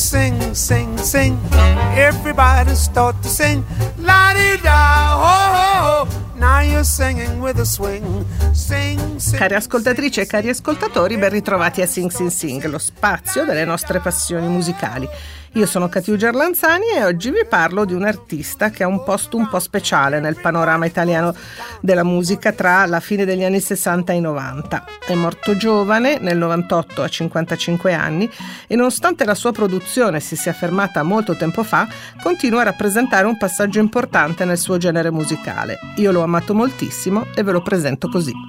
sing, sing, sing. Everybody start to sing. La di da, ho ho ho. Now you're singing with a swing. Cari ascoltatrici e cari ascoltatori, ben ritrovati a Sing Sing Sing, lo spazio delle nostre passioni musicali. Io sono Catiugia Lanzani e oggi vi parlo di un artista che ha un posto un po' speciale nel panorama italiano della musica tra la fine degli anni 60 e i 90. È morto giovane, nel 98 a 55 anni, e nonostante la sua produzione si sia fermata molto tempo fa, continua a rappresentare un passaggio importante nel suo genere musicale. Io l'ho amato moltissimo e ve lo presento così.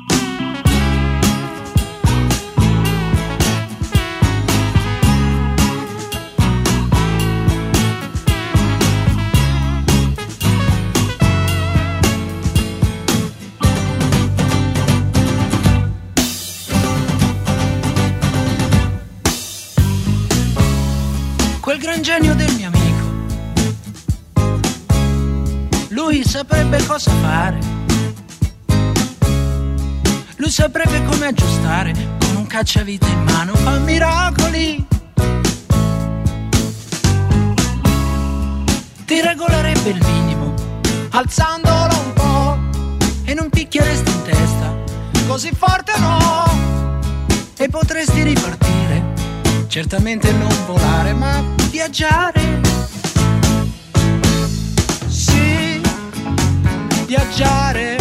Genio del mio amico. Lui saprebbe cosa fare. Lui saprebbe come aggiustare con un cacciavite in mano fa miracoli. Ti regolerebbe il minimo, alzandolo un po' e non picchieresti in testa, così forte no, e potresti ripartire certamente non volare ma viaggiare. Sì, viaggiare,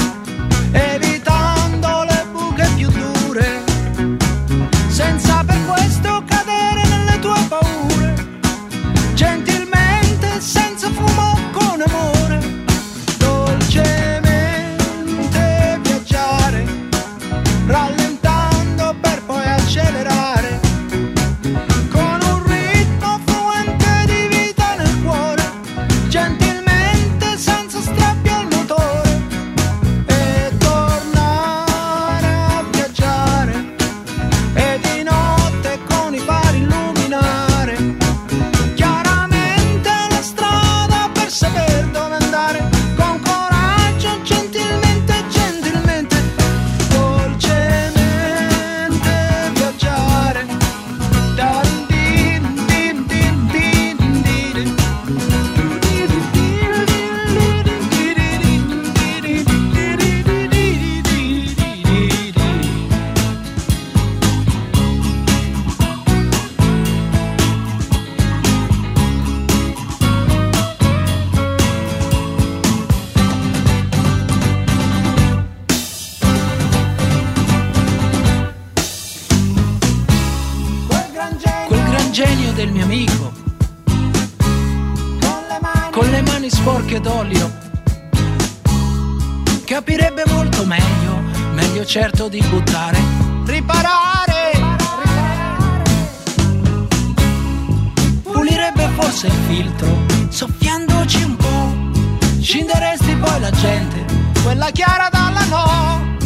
quella chiara dalla no,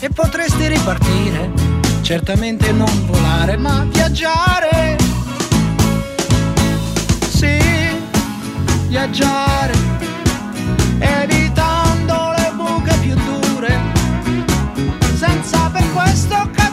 e potresti ripartire, certamente non volare ma viaggiare, sì, viaggiare evitando le buche più dure, senza per questo cadere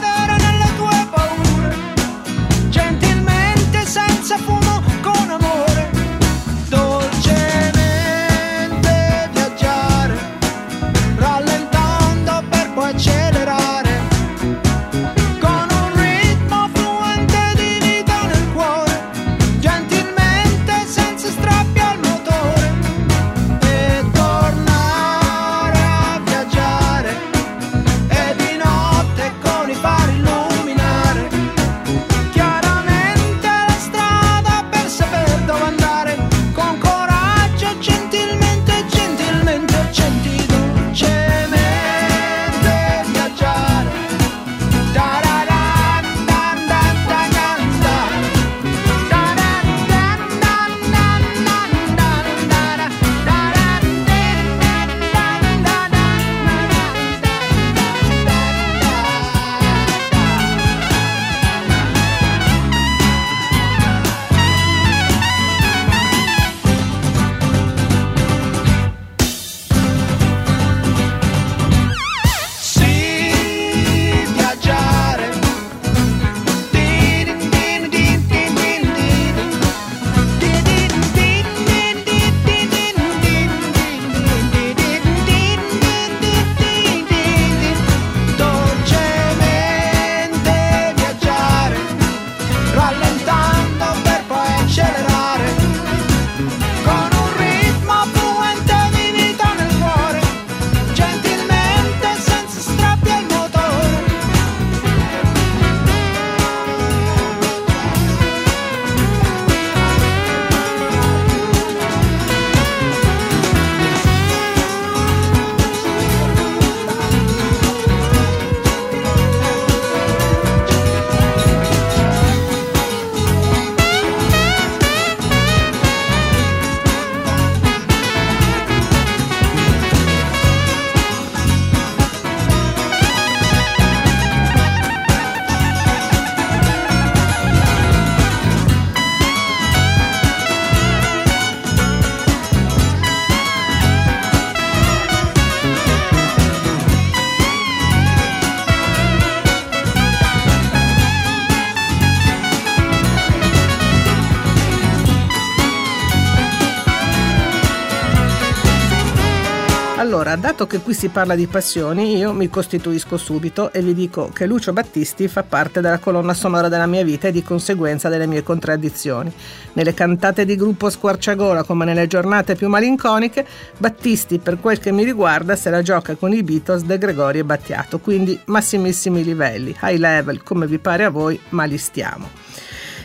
Allora, dato che qui si parla di passioni, io mi costituisco subito e vi dico che Lucio Battisti fa parte della colonna sonora della mia vita e di conseguenza delle mie contraddizioni. Nelle cantate di gruppo squarciagola come nelle giornate più malinconiche, Battisti, per quel che mi riguarda, se la gioca con i Beatles De Gregori e Battiato, quindi massimissimi livelli, high level, come vi pare a voi, ma li stiamo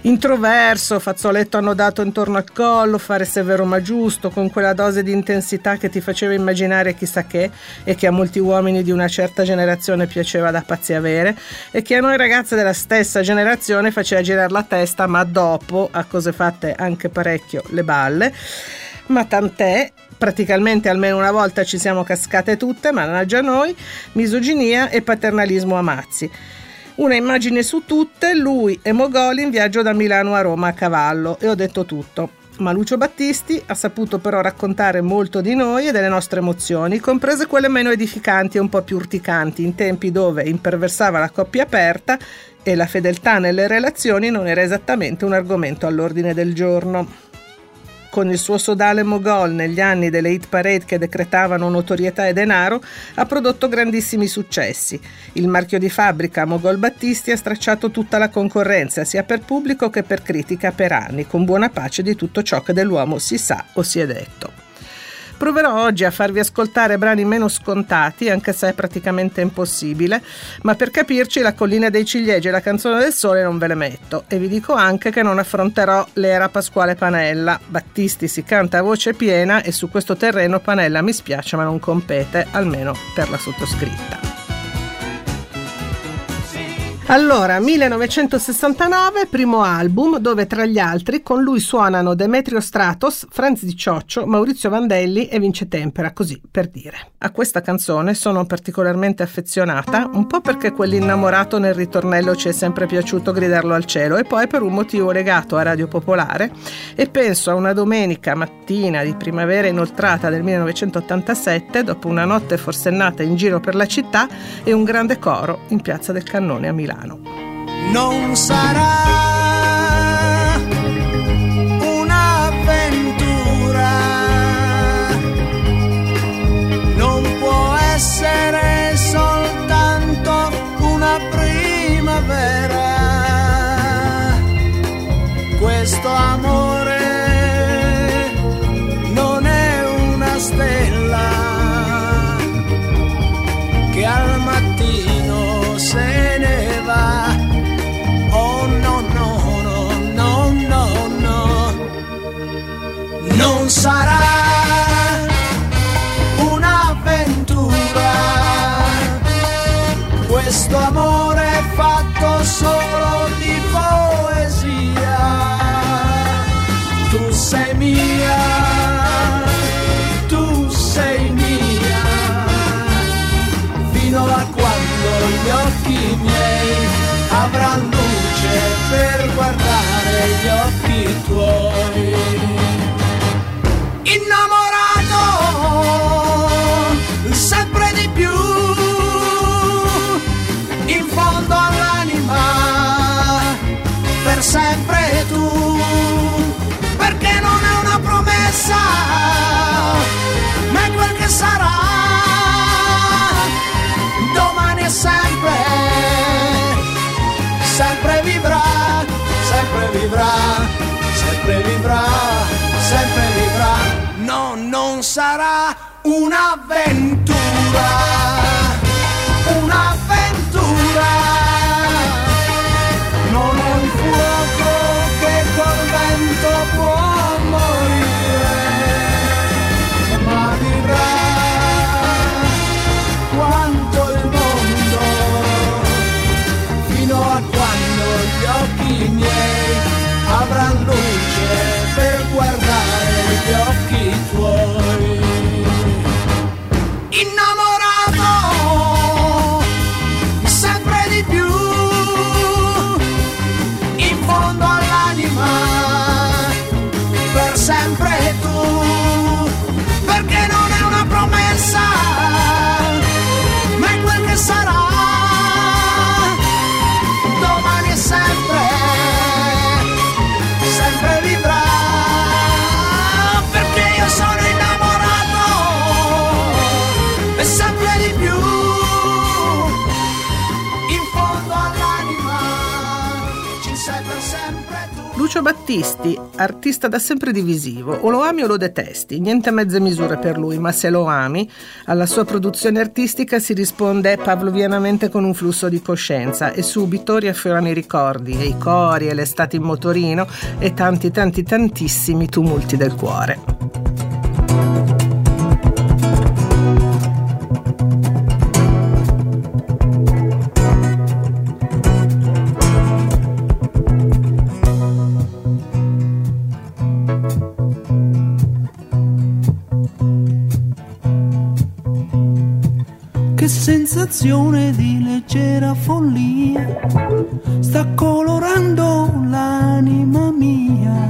introverso, fazzoletto annodato intorno al collo, fare severo ma giusto, con quella dose di intensità che ti faceva immaginare chissà che e che a molti uomini di una certa generazione piaceva da pazzi avere e che a noi ragazze della stessa generazione faceva girare la testa, ma dopo, a cose fatte anche parecchio, le balle. Ma tant'è, praticamente almeno una volta ci siamo cascate tutte, mannaggia noi, misoginia e paternalismo a mazzi. Una immagine su tutte, lui e Mogoli in viaggio da Milano a Roma a cavallo e ho detto tutto. Ma Lucio Battisti ha saputo però raccontare molto di noi e delle nostre emozioni, comprese quelle meno edificanti e un po' più urticanti, in tempi dove imperversava la coppia aperta e la fedeltà nelle relazioni non era esattamente un argomento all'ordine del giorno con il suo sodale mogol negli anni delle hit parade che decretavano notorietà e denaro, ha prodotto grandissimi successi. Il marchio di fabbrica Mogol Battisti ha stracciato tutta la concorrenza, sia per pubblico che per critica per anni, con buona pace di tutto ciò che dell'uomo si sa o si è detto. Proverò oggi a farvi ascoltare brani meno scontati, anche se è praticamente impossibile, ma per capirci la collina dei ciliegi e la canzone del sole non ve le metto e vi dico anche che non affronterò l'era Pasquale Panella. Battisti si canta a voce piena e su questo terreno Panella mi spiace ma non compete, almeno per la sottoscritta. Allora, 1969, primo album, dove tra gli altri con lui suonano Demetrio Stratos, Franz Di Cioccio, Maurizio Vandelli e Vince Tempera, così per dire. A questa canzone sono particolarmente affezionata, un po' perché quell'innamorato nel ritornello ci è sempre piaciuto gridarlo al cielo e poi per un motivo legato a Radio Popolare e penso a una domenica mattina di primavera inoltrata del 1987, dopo una notte forsennata in giro per la città e un grande coro in Piazza del Cannone a Milano italiano. Non sarà sarà un'avventura. Questo amore è fatto solo di poesia. Tu sei mia, tu sei mia, fino a quando gli occhi miei avranno luce per guardare gli occhi per sempre tu perché non è una promessa ma è quel che sarà. Domani è sempre sempre vivrà sempre vivrà sempre vivrà sempre vivrà. No, non sarà un'avventura, Lucio Battisti, artista da sempre divisivo, o lo ami o lo detesti, niente mezze misure per lui, ma se lo ami, alla sua produzione artistica si risponde pavlovianamente con un flusso di coscienza e subito riaffiorano i ricordi e i cori e l'estate in motorino e tanti tanti tantissimi tumulti del cuore. Sensazione di leggera follia sta colorando l'anima mia.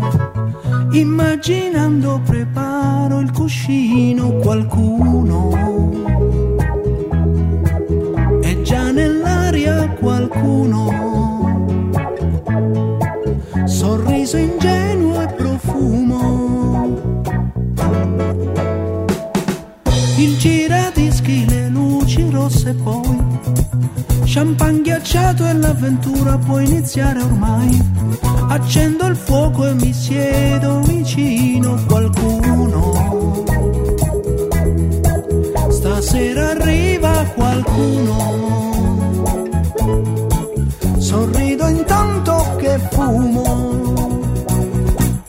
Immaginando preparo il cuscino qualcuno. Champagne ghiacciato e l'avventura può iniziare ormai. Accendo il fuoco e mi siedo vicino a qualcuno. Stasera arriva qualcuno. Sorrido intanto che fumo.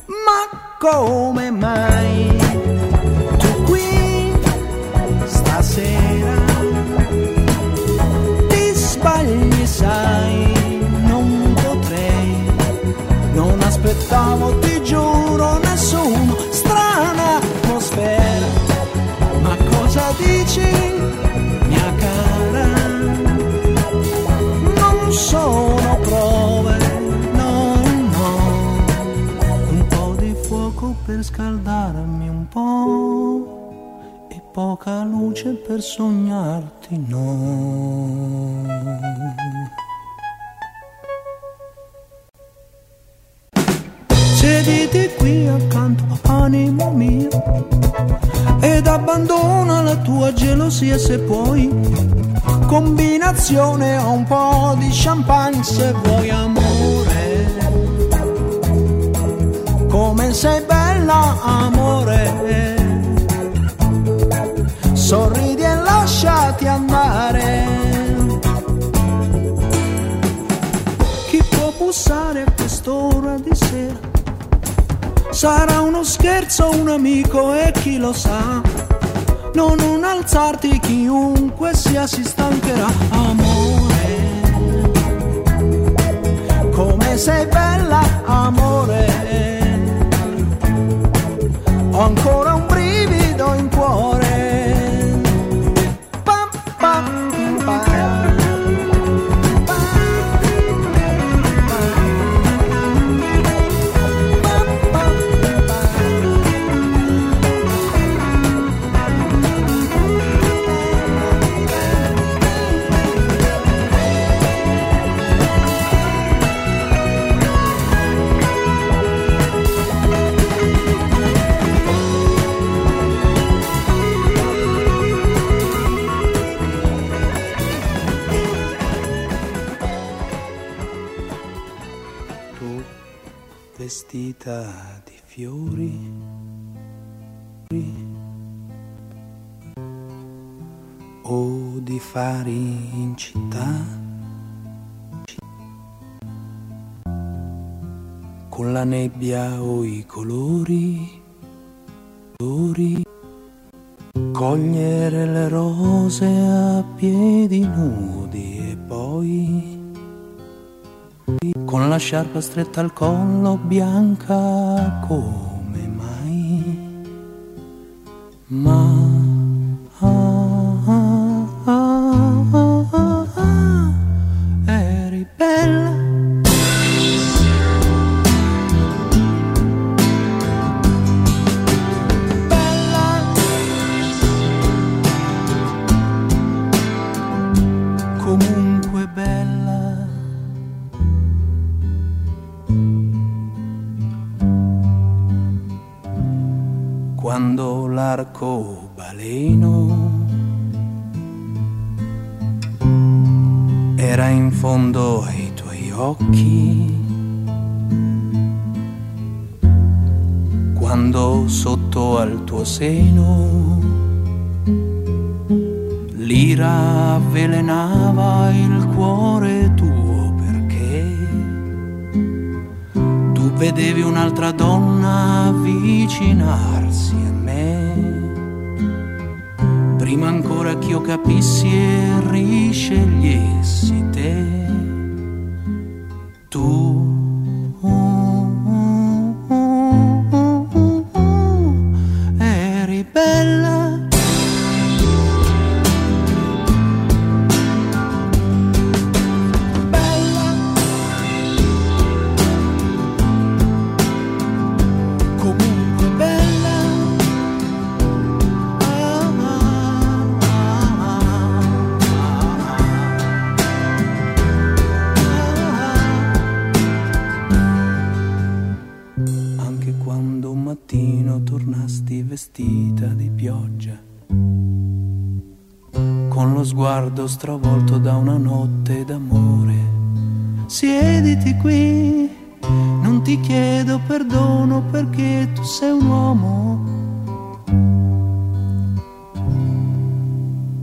Ma come Non sono prove, no, no. Un po' di fuoco per scaldarmi un po' e poca luce per sognarti, no. Sediti qui accanto, animo mio, ed abbandona la tua gelosia se puoi. Combinazione a un po' di champagne se vuoi amore. Come sei bella amore. Sorridi e lasciati andare. Chi può bussare a quest'ora di sera? Sarà uno scherzo, un amico e chi lo sa. Non un alzarti, chiunque sia si stancherà. Amore, come sei bella, amore. Ho ancora un vestita di fiori. O di fari in città. Con la nebbia o i colori. colori. Cogliere le rose a piedi nudi e poi con la sciarpa stretta al collo bianca come mai? Ma seno. L'ira avvelenava il cuore tuo perché tu vedevi un'altra donna avvicinarsi a me. Prima ancora che io capissi e riscegliessi te sguardo stravolto da una notte d'amore. Siediti qui, non ti chiedo perdono perché tu sei un uomo.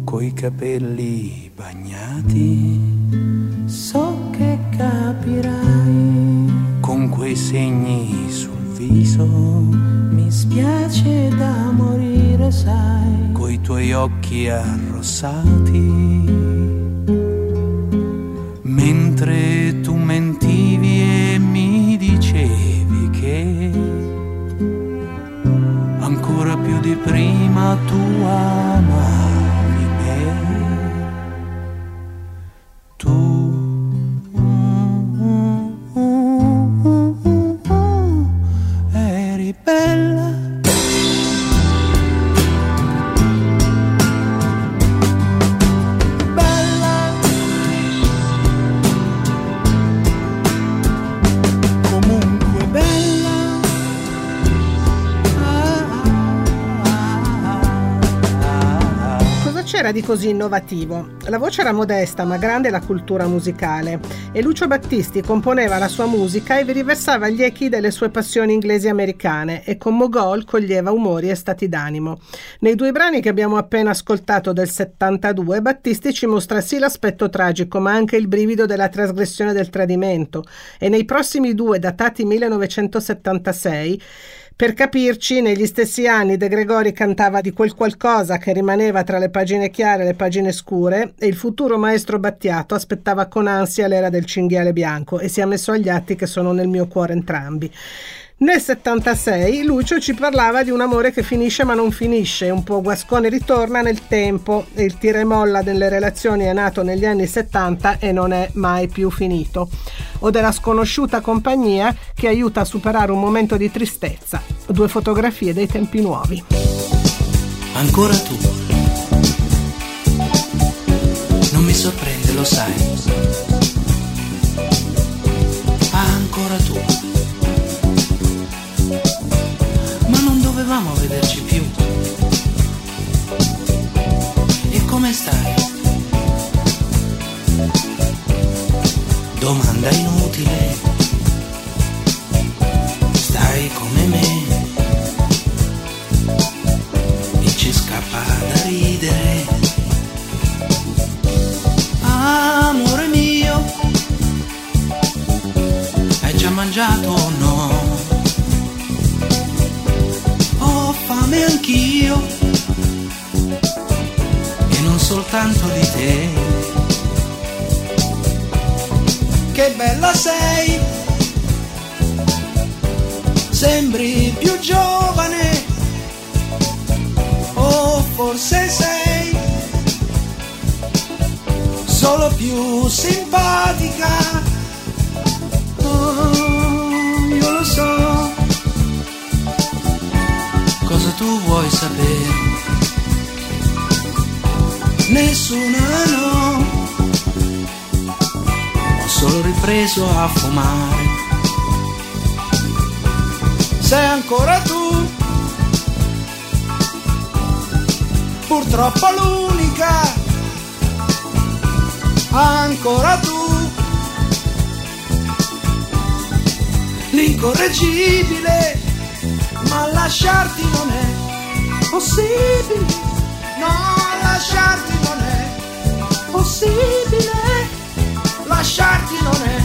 Coi capelli bagnati, so che capirai. Con quei segni sul viso, mi spiace da morire, sai. Coi tuoi occhi arrossati mentre tu mentivi e mi dicevi che ancora più di prima tu amavi di così innovativo? La voce era modesta, ma grande la cultura musicale e Lucio Battisti componeva la sua musica e vi riversava gli echi delle sue passioni inglesi e americane e con Mogol coglieva umori e stati d'animo. Nei due brani che abbiamo appena ascoltato del 72, Battisti ci mostra sì l'aspetto tragico, ma anche il brivido della trasgressione del tradimento e nei prossimi due datati 1976 per capirci, negli stessi anni De Gregori cantava di quel qualcosa che rimaneva tra le pagine chiare e le pagine scure e il futuro maestro Battiato aspettava con ansia l'era del cinghiale bianco e si è messo agli atti che sono nel mio cuore entrambi. Nel 76 Lucio ci parlava di un amore che finisce ma non finisce, un po' Guascone ritorna nel tempo il tira e molla delle relazioni è nato negli anni 70 e non è mai più finito. O della sconosciuta compagnia che aiuta a superare un momento di tristezza. Due fotografie dei tempi nuovi. Ancora tu. Non mi sorprende, lo sai. Dovevamo vederci più. E come stai? Domanda inutile. Stai come me. e ci scappa da ridere. Amore mio, hai già mangiato o no? Ho fame anch'io e non soltanto di te. Che bella sei, sembri più giovane o forse sei solo più simpatica. Oh, io lo so. Tu vuoi sapere? Nessuna no. Ho solo ripreso a fumare. Sei ancora tu. purtroppo l'unica, ancora tu, l'incorreggibile, ma la lasciarti non è possibile, no, lasciarti non è possibile, lasciarti non è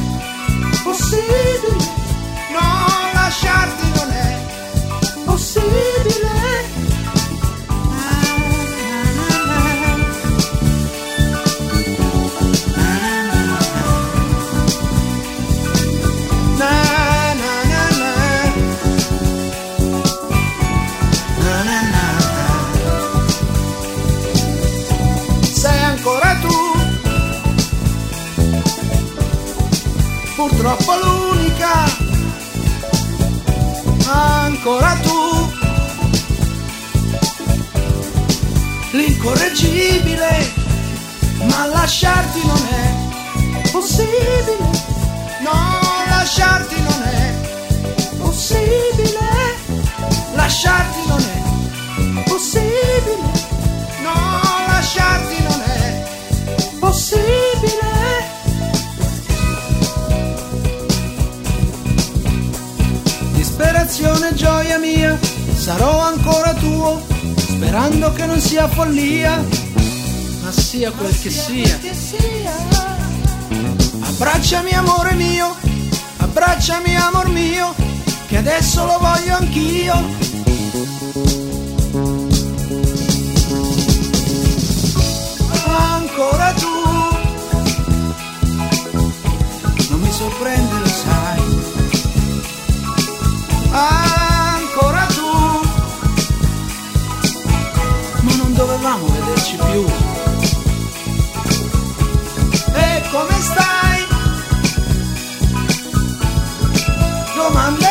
possibile, no, lasciarti non è possibile. Purtroppo l'unica, ancora tu, l'incorreggibile, ma lasciarti non è possibile, sperando che non sia follia, ma sia quel che sia. Abbracciami amore mio, abbracciami amor mio, che adesso lo voglio anch'io. Ancora tu, non mi sorprende lo sai. Ancora vederci più. E come stai? Domanda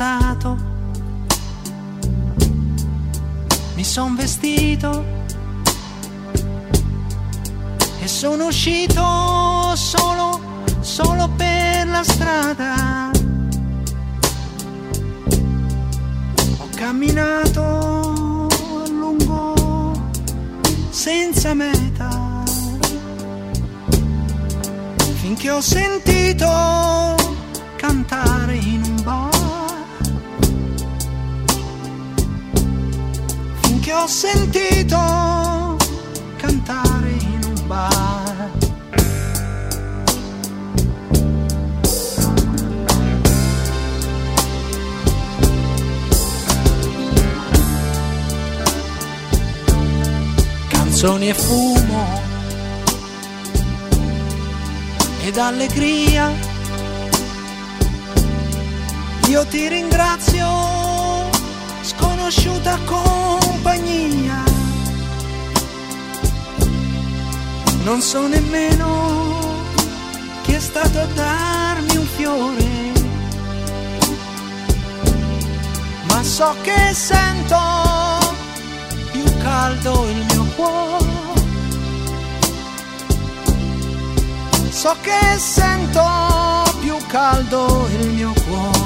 alzato, mi son vestito e sono uscito solo, solo per la strada. Ho camminato a lungo senza meta finché ho sentito cantare in un bar. Finché ho sentito cantare in un bar. Canzoni e fumo ed allegria. Io ti ringrazio, sconosciuta compagnia. Non so nemmeno chi è stato a darmi un fiore, ma so che sento più caldo il mio cuore. So che sento più caldo il mio cuore.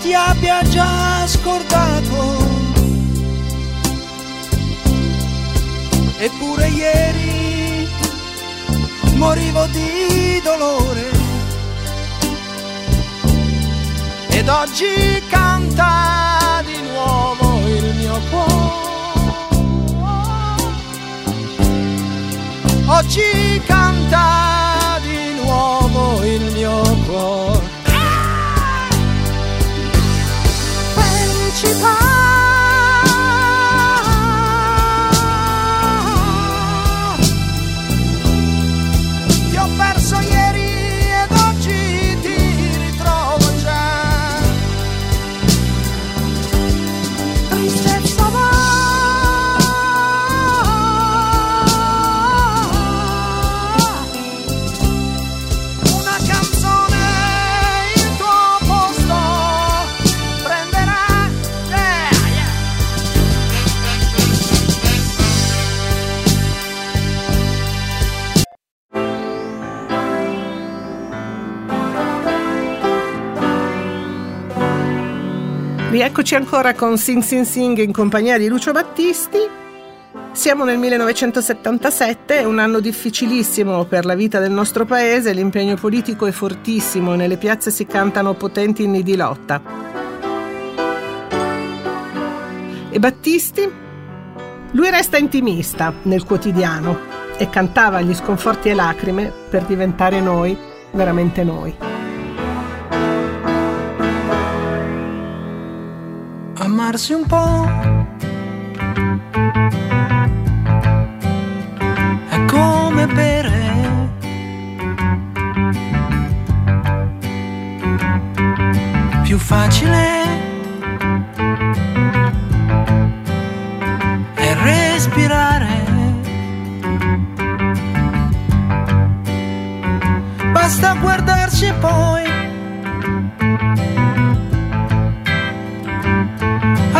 Ti abbia già scordato? Eppure ieri morivo di dolore ed oggi canta di nuovo il mio cuore. Oggi Rieccoci ancora con Sing Sing Sing in compagnia di Lucio Battisti. Siamo nel 1977, è un anno difficilissimo per la vita del nostro paese, l'impegno politico è fortissimo, nelle piazze si cantano potenti inni di lotta. E Battisti? Lui resta intimista nel quotidiano e cantava gli sconforti e lacrime per diventare noi, veramente noi. Amarsi un po'. È come bere. Più facile respirare. Basta guardarsi e poi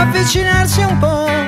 avvicinarsi un po'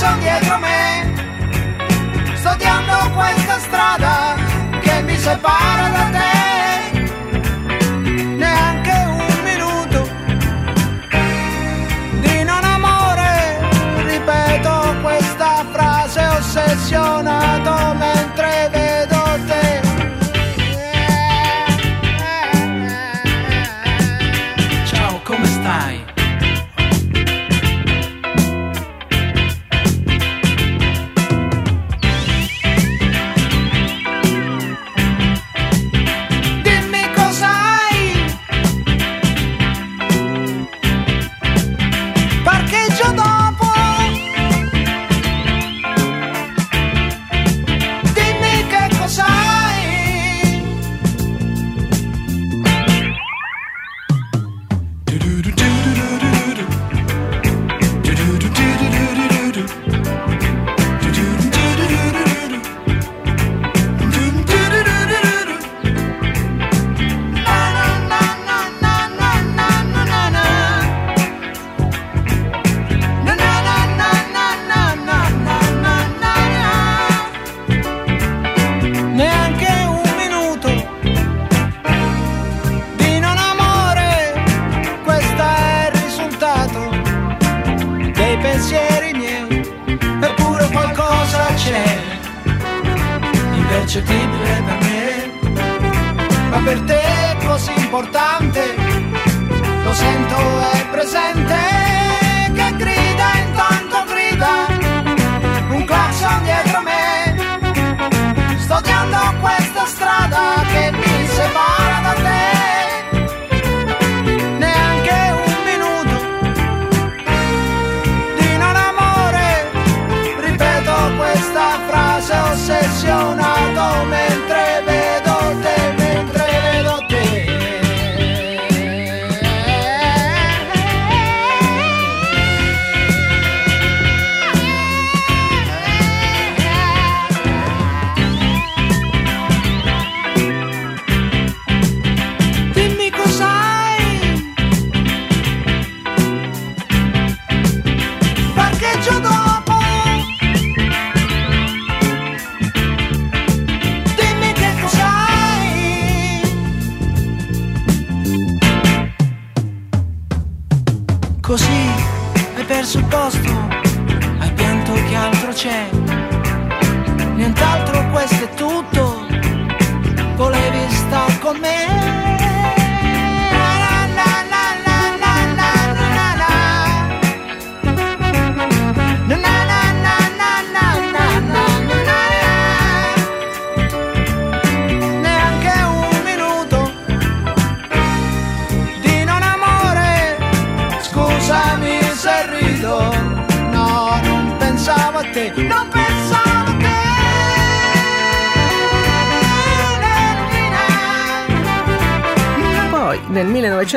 sono dietro me, sto odiando questa strada che mi separa.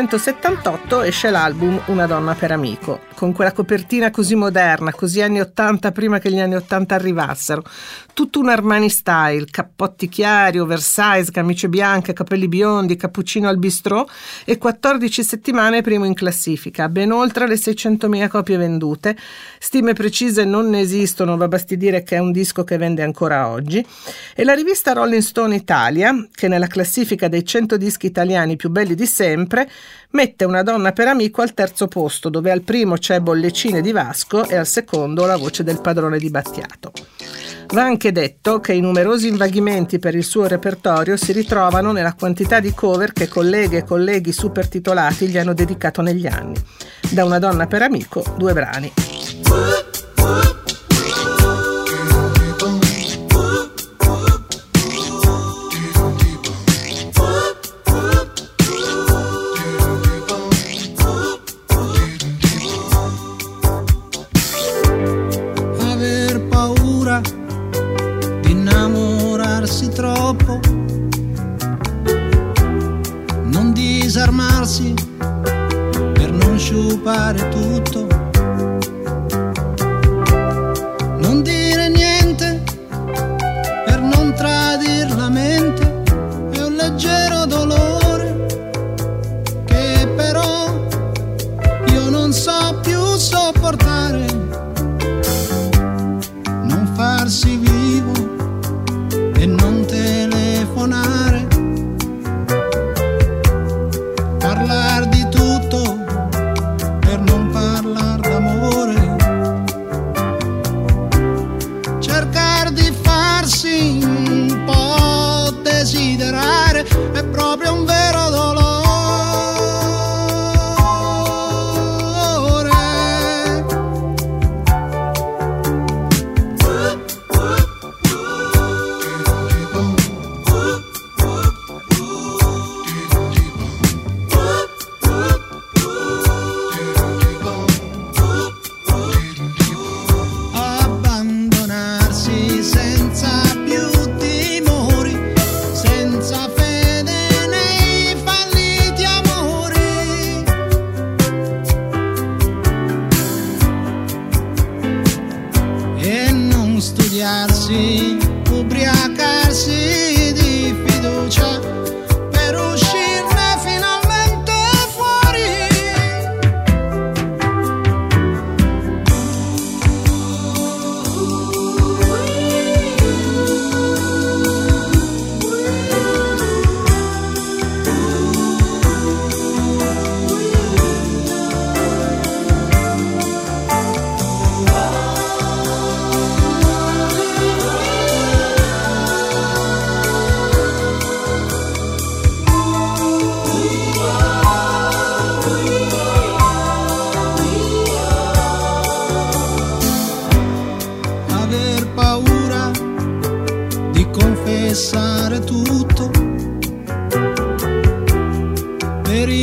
entonces 78 esce l'album Una donna per amico, con quella copertina così moderna, così anni 80 prima che gli anni 80 arrivassero. Tutto un Armani style, cappotti chiari, oversize, camicie bianche, capelli biondi, cappuccino al bistrò e 14 settimane primo in classifica, ben oltre le 600.000 copie vendute. Stime precise non ne esistono, va basti dire che è un disco che vende ancora oggi. E la rivista Rolling Stone Italia, che nella classifica dei 100 dischi italiani più belli di sempre, mette una donna per amico al terzo posto, dove al primo c'è Bollecine di Vasco e al secondo la voce del padrone di Battiato. Va anche detto che i numerosi invaghimenti per il suo repertorio si ritrovano nella quantità di cover che colleghe e colleghi super titolati gli hanno dedicato negli anni. Da una donna per amico, due brani. Fare tutto. Non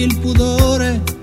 il pudore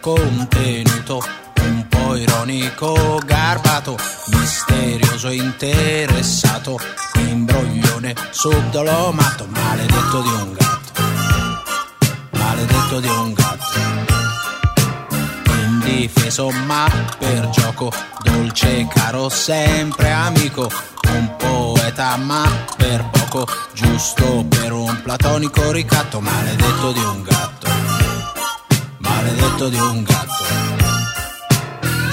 contenuto, un po' ironico, garbato, misterioso, interessato, imbroglione, subdolo, matto, maledetto di un gatto, maledetto di un gatto. Indifeso ma per gioco, dolce, caro, sempre amico, un poeta ma per poco, giusto per un platonico ricatto, maledetto di un gatto maledetto di un gatto.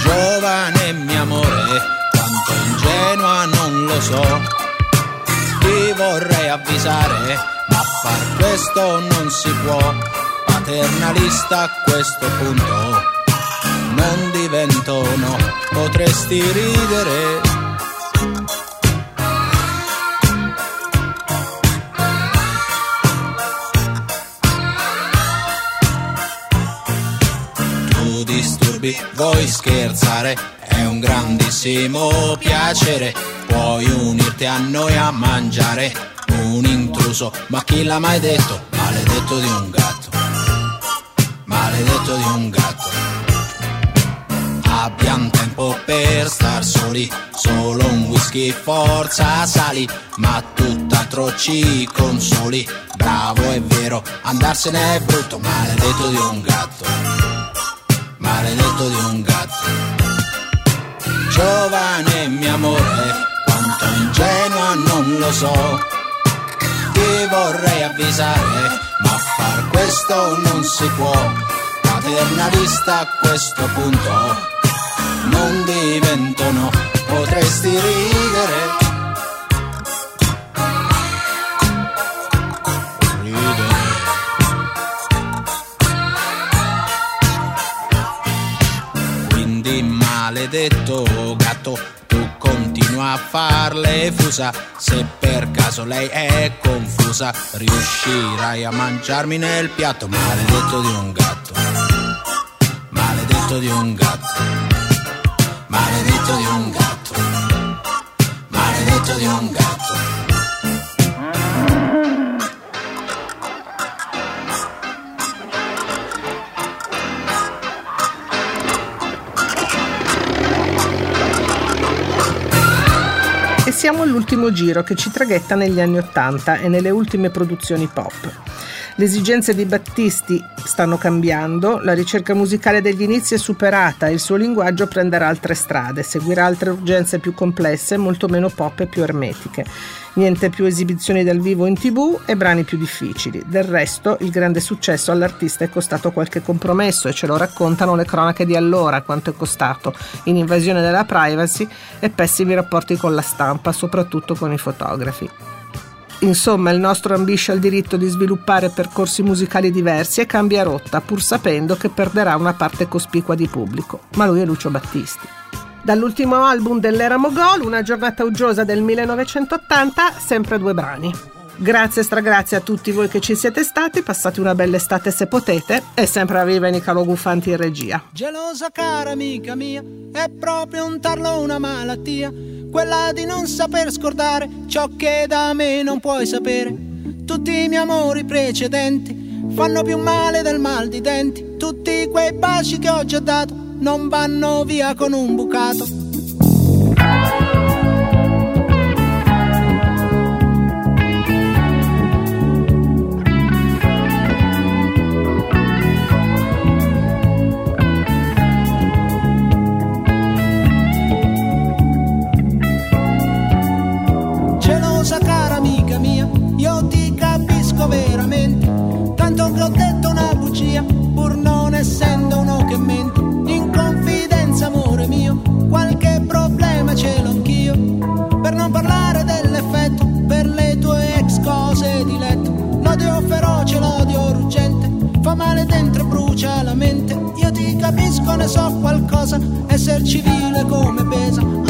Giovane mio amore, quanto ingenua non lo so. Ti vorrei avvisare, ma far questo non si può. Paternalista a questo punto, non divento no, potresti ridere. Disturbi, vuoi scherzare, è un grandissimo piacere. Puoi unirti a noi a mangiare un intruso, ma chi l'ha mai detto? Maledetto di un gatto, maledetto di un gatto. Abbiamo tempo per star soli, solo un whisky, forza sali, ma tutt'altro ci consoli. Bravo è vero, andarsene è brutto, maledetto di un gatto, maledetto di un gatto. Giovane mio amore, quanto ingenua non lo so. Ti vorrei avvisare, ma far questo non si può. Paternalista a questo punto, non divento no, potresti ridere. Maledetto gatto, tu continua a farle fusa. Se per caso lei è confusa, riuscirai a mangiarmi nel piatto. Maledetto di un gatto, maledetto di un gatto, maledetto di un gatto, maledetto di un gatto. E siamo all'ultimo giro che ci traghetta negli anni Ottanta e nelle ultime produzioni pop. Le esigenze di Battisti stanno cambiando, la ricerca musicale degli inizi è superata e il suo linguaggio prenderà altre strade, seguirà altre urgenze più complesse, molto meno pop e più ermetiche. Niente più esibizioni dal vivo in tv e brani più difficili. Del resto, il grande successo all'artista è costato qualche compromesso e ce lo raccontano le cronache di allora, quanto è costato, in invasione della privacy e pessimi rapporti con la stampa, soprattutto con i fotografi. Insomma, il nostro ambisce il diritto di sviluppare percorsi musicali diversi e cambia rotta, pur sapendo che perderà una parte cospicua di pubblico. Ma lui è Lucio Battisti. Dall'ultimo album dell'era Mogol, Una giornata uggiosa del 1980, sempre due brani. Grazie stragrazie a tutti voi che ci siete stati, passate una bella estate se potete e sempre a viva Nicalo Gufanti in regia. Gelosa cara amica mia, è proprio un tarlo una malattia, quella di non saper scordare ciò che da me non puoi sapere. Tutti i miei amori precedenti fanno più male del mal di denti, tutti quei baci che ho già dato non vanno via con un bucato. brucia la mente. Io ti capisco, ne so qualcosa. Esser civile come pesa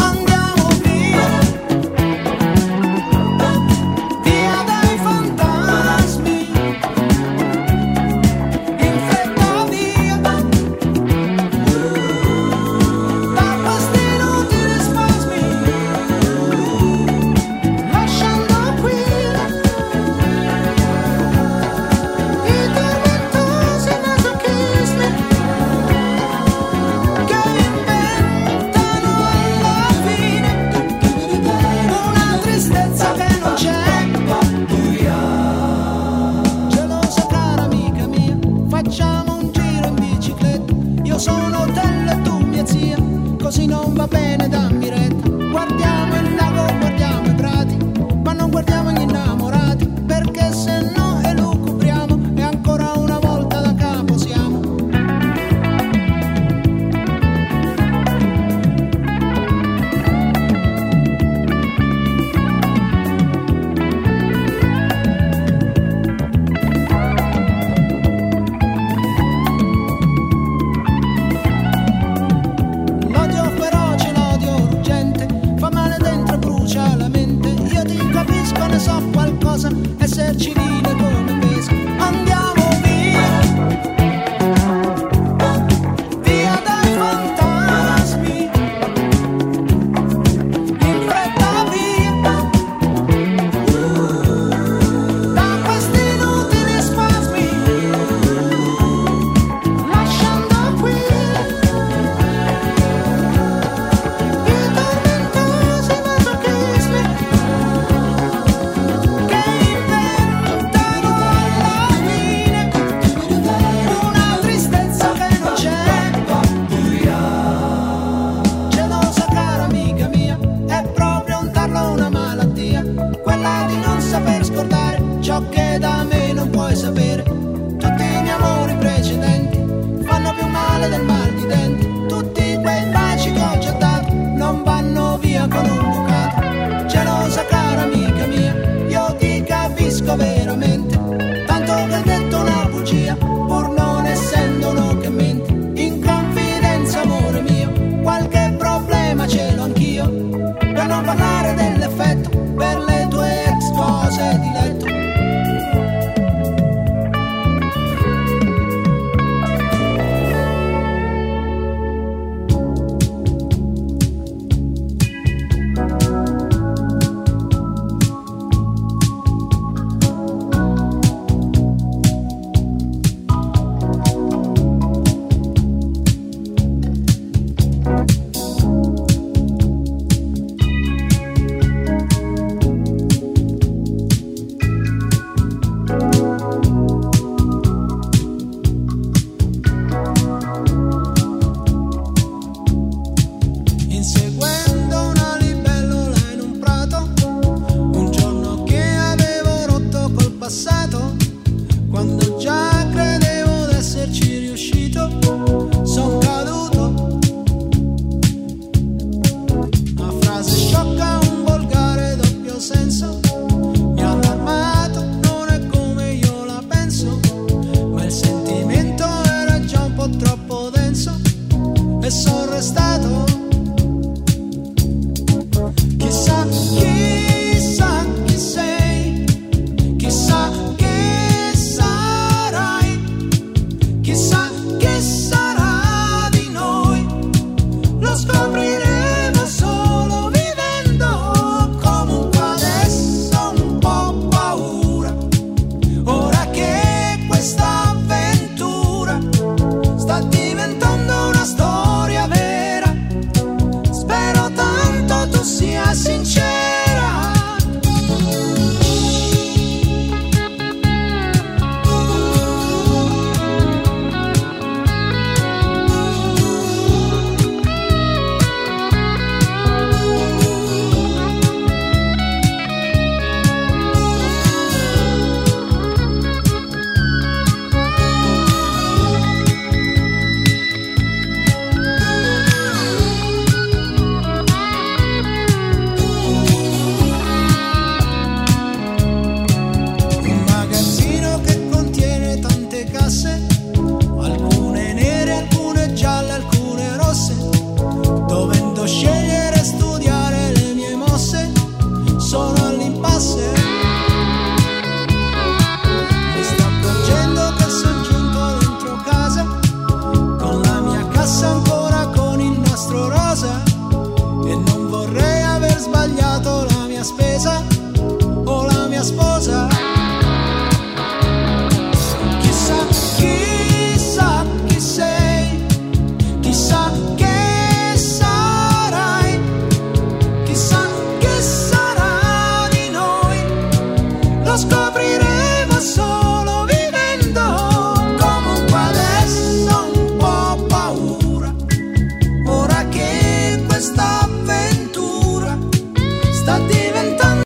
come